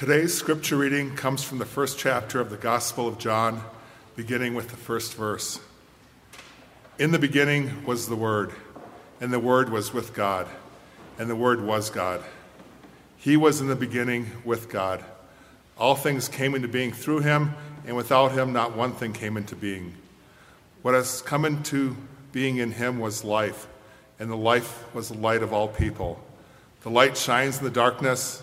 Today's scripture reading comes from the first chapter of the Gospel of John, beginning with the first verse. In the beginning was the Word, and the Word was with God, and the Word was God. He was in the beginning with God. All things came into being through him, and without him, not one thing came into being. What has come into being in him was life, and the life was the light of all people. The light shines in the darkness,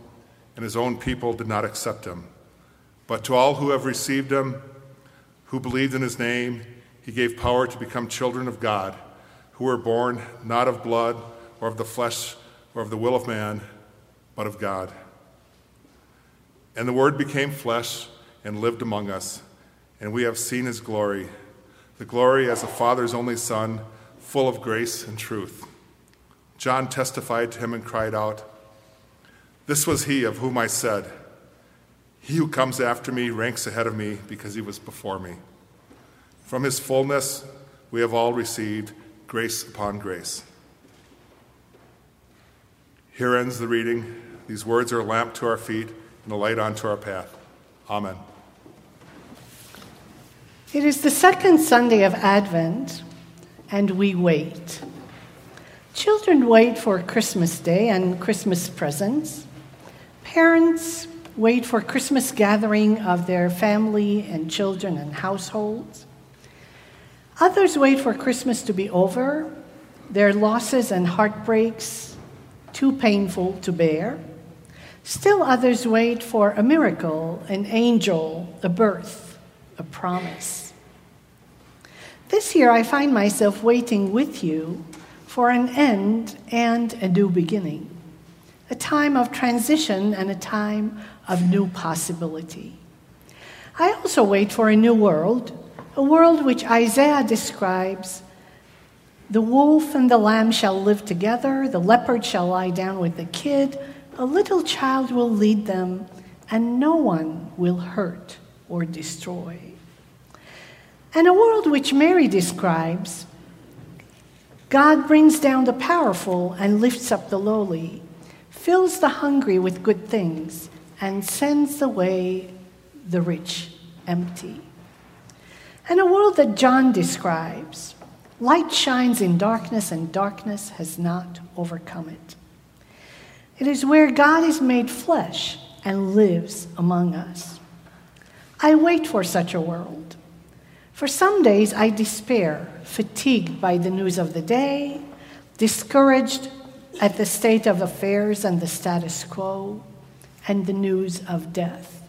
and his own people did not accept him. But to all who have received him, who believed in his name, he gave power to become children of God, who were born not of blood or of the flesh or of the will of man, but of God. And the Word became flesh and lived among us, and we have seen his glory the glory as a Father's only Son, full of grace and truth. John testified to him and cried out, This was he of whom I said, He who comes after me ranks ahead of me because he was before me. From his fullness we have all received grace upon grace. Here ends the reading. These words are a lamp to our feet and a light onto our path. Amen. It is the second Sunday of Advent, and we wait. Children wait for Christmas Day and Christmas presents. Parents wait for Christmas gathering of their family and children and households. Others wait for Christmas to be over, their losses and heartbreaks too painful to bear. Still others wait for a miracle, an angel, a birth a promise. This year, I find myself waiting with you for an end and a new beginning, a time of transition and a time of new possibility. I also wait for a new world, a world which Isaiah describes the wolf and the lamb shall live together, the leopard shall lie down with the kid, a little child will lead them, and no one will hurt or destroy. And a world which Mary describes God brings down the powerful and lifts up the lowly, fills the hungry with good things, and sends away the rich empty. And a world that John describes light shines in darkness, and darkness has not overcome it. It is where God is made flesh and lives among us. I wait for such a world. For some days I despair, fatigued by the news of the day, discouraged at the state of affairs and the status quo, and the news of death.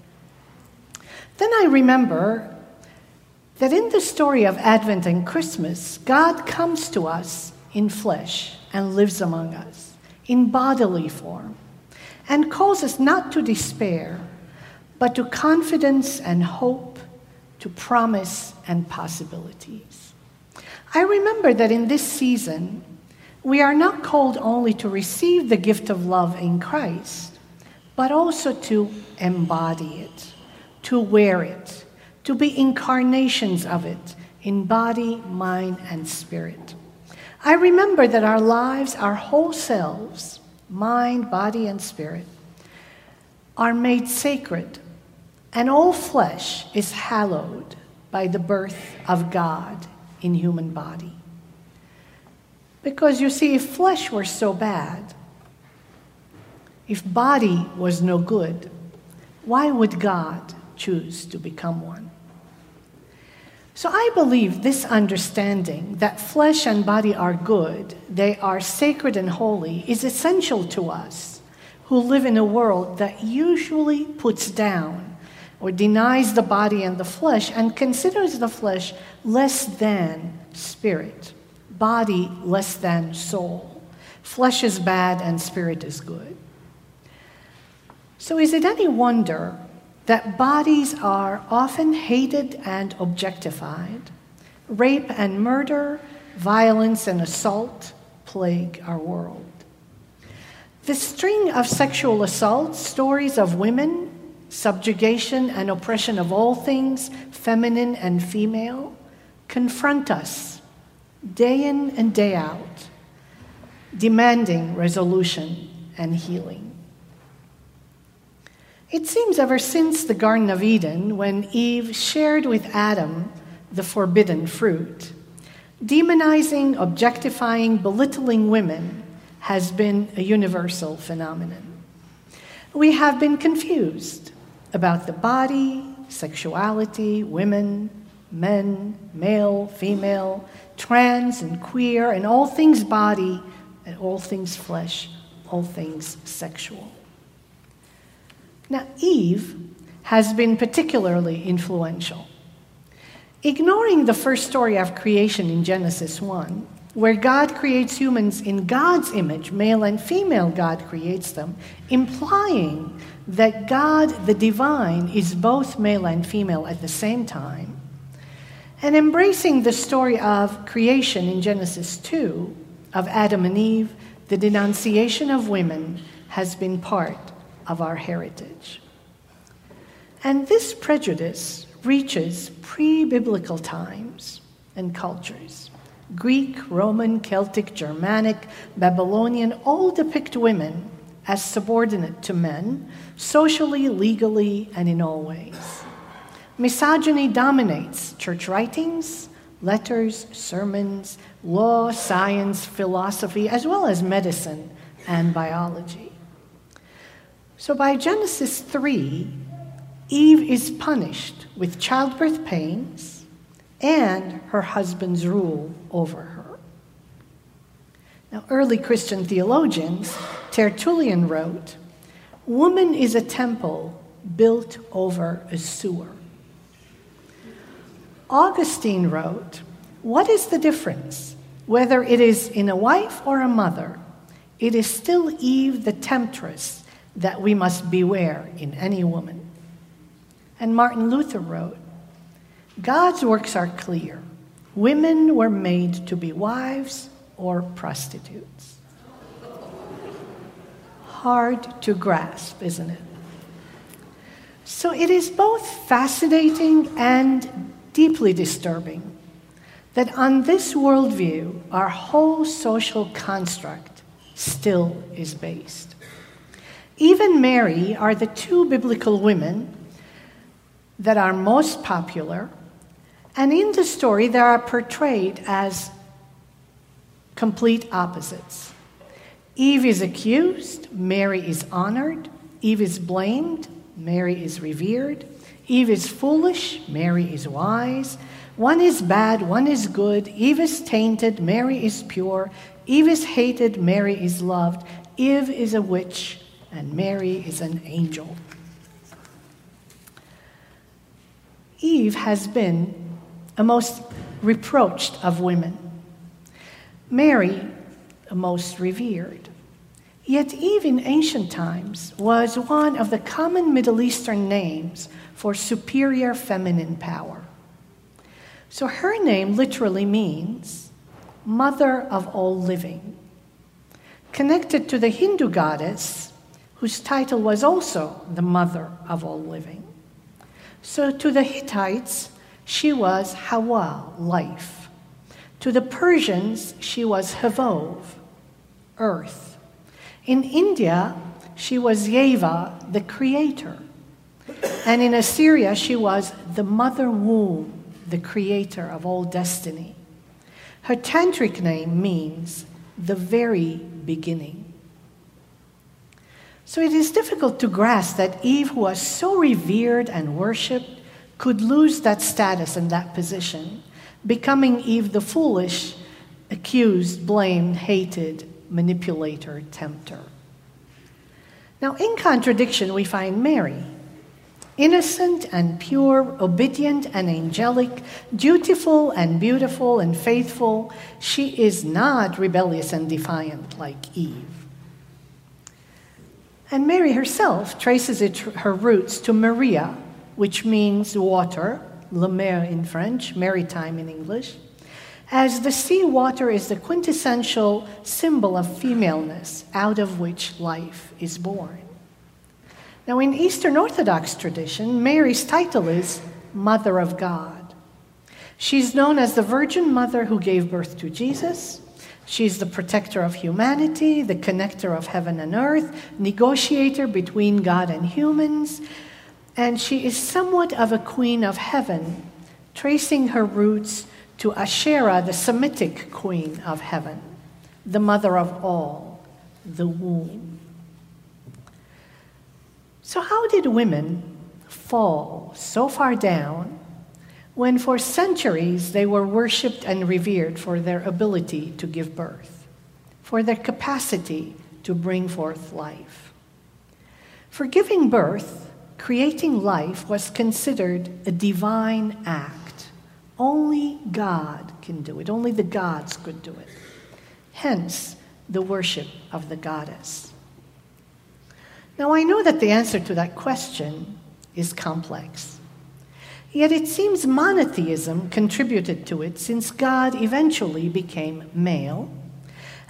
Then I remember that in the story of Advent and Christmas, God comes to us in flesh and lives among us in bodily form and calls us not to despair, but to confidence and hope, to promise and possibilities. I remember that in this season, we are not called only to receive the gift of love in Christ, but also to embody it, to wear it, to be incarnations of it in body, mind, and spirit. I remember that our lives, our whole selves, mind, body, and spirit, are made sacred and all flesh is hallowed by the birth of God in human body. Because you see, if flesh were so bad, if body was no good, why would God choose to become one? So I believe this understanding that flesh and body are good, they are sacred and holy, is essential to us who live in a world that usually puts down or denies the body and the flesh and considers the flesh less than spirit, body less than soul. Flesh is bad and spirit is good. So, is it any wonder that bodies are often hated and objectified? Rape and murder, violence and assault plague our world. The string of sexual assaults, stories of women, subjugation and oppression of all things, feminine and female, confront us day in and day out, demanding resolution and healing. It seems ever since the Garden of Eden, when Eve shared with Adam the forbidden fruit, demonizing, objectifying, belittling women has been a universal phenomenon. We have been confused about the body, sexuality, women, men, male, female, trans and queer, and all things body, and all things flesh, all things sexual. Now, Eve has been particularly influential. Ignoring the first story of creation in Genesis 1, where God creates humans in God's image, male and female, God creates them, implying that God, the divine, is both male and female at the same time, and embracing the story of creation in Genesis 2 of Adam and Eve, the denunciation of women has been part of our heritage. And this prejudice reaches pre biblical times and cultures. Greek, Roman, Celtic, Germanic, Babylonian all depict women as subordinate to men, socially, legally, and in all ways. Misogyny dominates church writings, letters, sermons, law, science, philosophy, as well as medicine and biology. So by Genesis 3, Eve is punished with childbirth pains and her husband's rule over her. Now, early Christian theologians, Tertullian wrote, Woman is a temple built over a sewer. Augustine wrote, What is the difference? Whether it is in a wife or a mother, it is still Eve the temptress that we must beware in any woman. And Martin Luther wrote God's works are clear. Women were made to be wives or prostitutes. Hard to grasp, isn't it? So it is both fascinating and deeply disturbing that on this worldview, our whole social construct still is based. Even Mary are the two biblical women that are most popular, and in the story, they are portrayed as complete opposites. Eve is accused, Mary is honored. Eve is blamed, Mary is revered. Eve is foolish, Mary is wise. One is bad, one is good. Eve is tainted, Mary is pure. Eve is hated, Mary is loved. Eve is a witch, and Mary is an angel. Eve has been a most reproached of women, Mary, a most revered. Yet Eve in ancient times was one of the common Middle Eastern names for superior feminine power. So her name literally means mother of all living. Connected to the Hindu goddess whose title was also the mother of all living. So to the Hittites, she was Hawa, life. To the Persians, she was Havov, earth. In India, she was Yeva, the creator. And in Assyria, she was the mother womb, the creator of all destiny. Her tantric name means the very beginning. So it is difficult to grasp that Eve, who was so revered and worshipped, could lose that status and that position, becoming Eve the foolish, accused, blamed, hated, manipulator, tempter. Now, in contradiction, we find Mary, innocent and pure, obedient and angelic, dutiful and beautiful and faithful. She is not rebellious and defiant like Eve. And Mary herself traces it, her roots to Maria, which means water, la mer in French, maritime in English, as the sea water is the quintessential symbol of femaleness out of which life is born. Now, in Eastern Orthodox tradition, Mary's title is Mother of God. She's known as the Virgin Mother who gave birth to Jesus. She's the protector of humanity, the connector of heaven and earth, negotiator between God and humans, and she is somewhat of a queen of heaven, tracing her roots to Asherah, the Semitic queen of heaven, the mother of all, the womb. So, how did women fall so far down when for centuries they were worshiped and revered for their ability to give birth, for their capacity to bring forth life? For giving birth, creating life was considered a divine act. Only God can do it, only the gods could do it. Hence, the worship of the goddess. Now, I know that the answer to that question is complex. Yet it seems monotheism contributed to it since God eventually became male.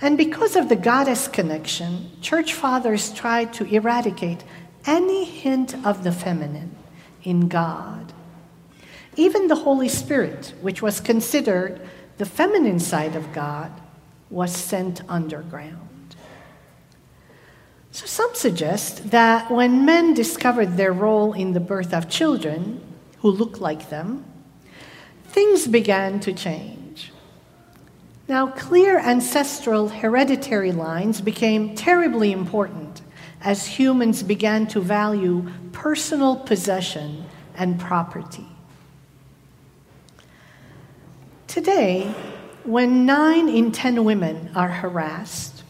And because of the goddess connection, church fathers tried to eradicate any hint of the feminine in God. Even the Holy Spirit, which was considered the feminine side of God, was sent underground. So some suggest that when men discovered their role in the birth of children who looked like them, things began to change. Now, clear ancestral hereditary lines became terribly important as humans began to value personal possession and property. Today, when nine in ten women are harassed,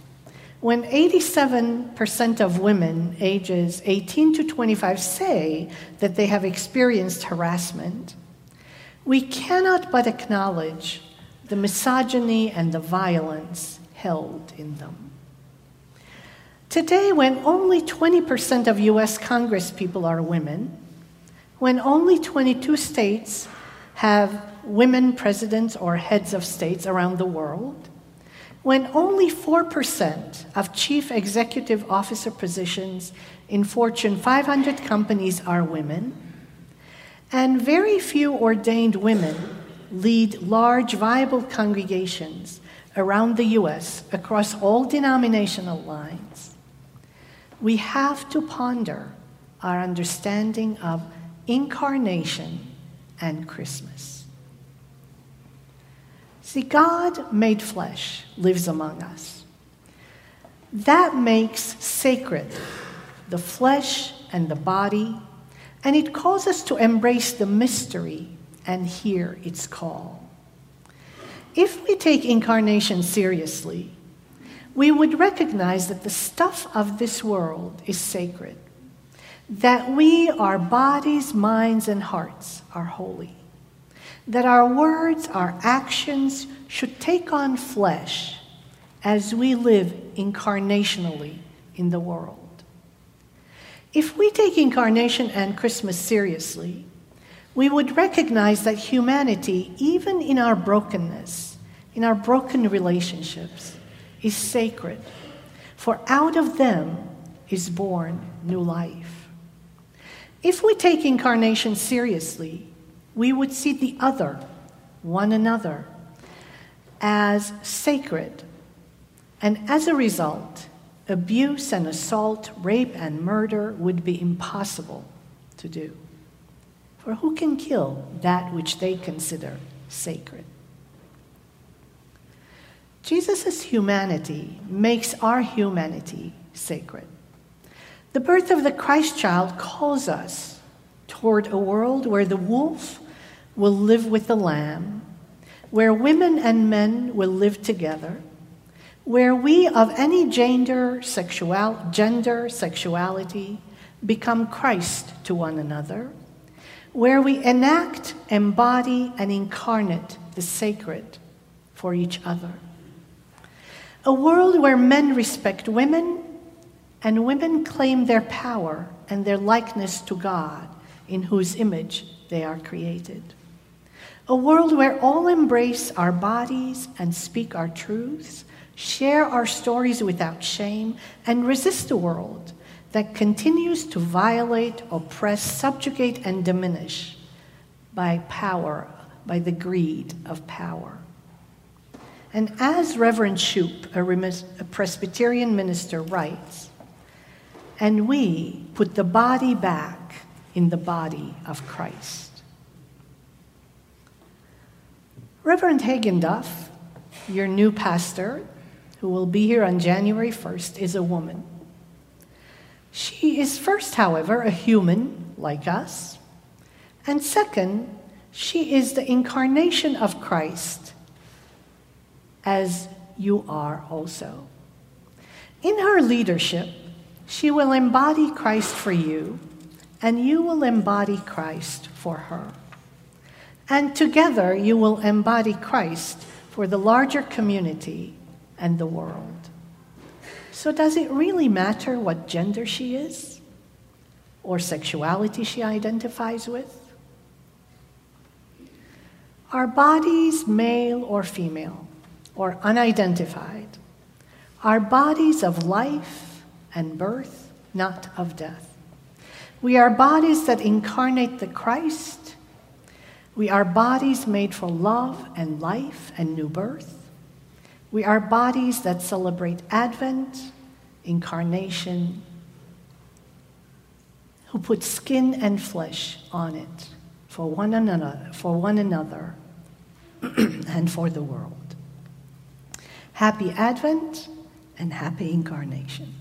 when 87% of women ages 18 to 25 say that they have experienced harassment, we cannot but acknowledge the misogyny and the violence held in them. Today, when only 20% of US congresspeople are women, when only 22 states have women presidents or heads of states around the world, when only 4% of chief executive officer positions in Fortune 500 companies are women, and very few ordained women lead large, viable congregations around the US across all denominational lines, we have to ponder our understanding of incarnation and Christmas. See, God made flesh lives among us. That makes sacred the flesh and the body, and it calls us to embrace the mystery and hear its call. If we take incarnation seriously, we would recognize that the stuff of this world is sacred, that we, our bodies, minds, and hearts, are holy that our words, our actions should take on flesh as we live incarnationally in the world. If we take incarnation and Christmas seriously, we would recognize that humanity, even in our brokenness, in our broken relationships, is sacred, for out of them is born new life. If we take incarnation seriously, we would see the other, one another, as sacred. And as a result, abuse and assault, rape and murder would be impossible to do. For who can kill that which they consider sacred? Jesus' humanity makes our humanity sacred. The birth of the Christ child calls us toward a world where the wolf will live with the Lamb, where women and men will live together, where we of any gender, sexual, gender, sexuality become Christ to one another, where we enact, embody, and incarnate the sacred for each other. A world where men respect women and women claim their power and their likeness to God, in whose image they are created. A world where all embrace our bodies and speak our truths, share our stories without shame, and resist a world that continues to violate, oppress, subjugate, and diminish by power, by the greed of power. And as Reverend Shoup, a Presbyterian minister, writes, and we put the body back in the body of Christ. Reverend Hagen Duff, your new pastor, who will be here on January 1st, is a woman. She is first, however, a human like us, and second, she is the incarnation of Christ, as you are also. In her leadership, she will embody Christ for you, and you will embody Christ for her. And together you will embody Christ for the larger community and the world. So, does it really matter what gender she is or sexuality she identifies with? Our bodies, male or female, or unidentified, are bodies of life and birth, not of death. We are bodies that incarnate the Christ. We are bodies made for love and life and new birth. We are bodies that celebrate Advent, incarnation, who put skin and flesh on it for one another, for one another and for the world. Happy Advent and happy incarnation.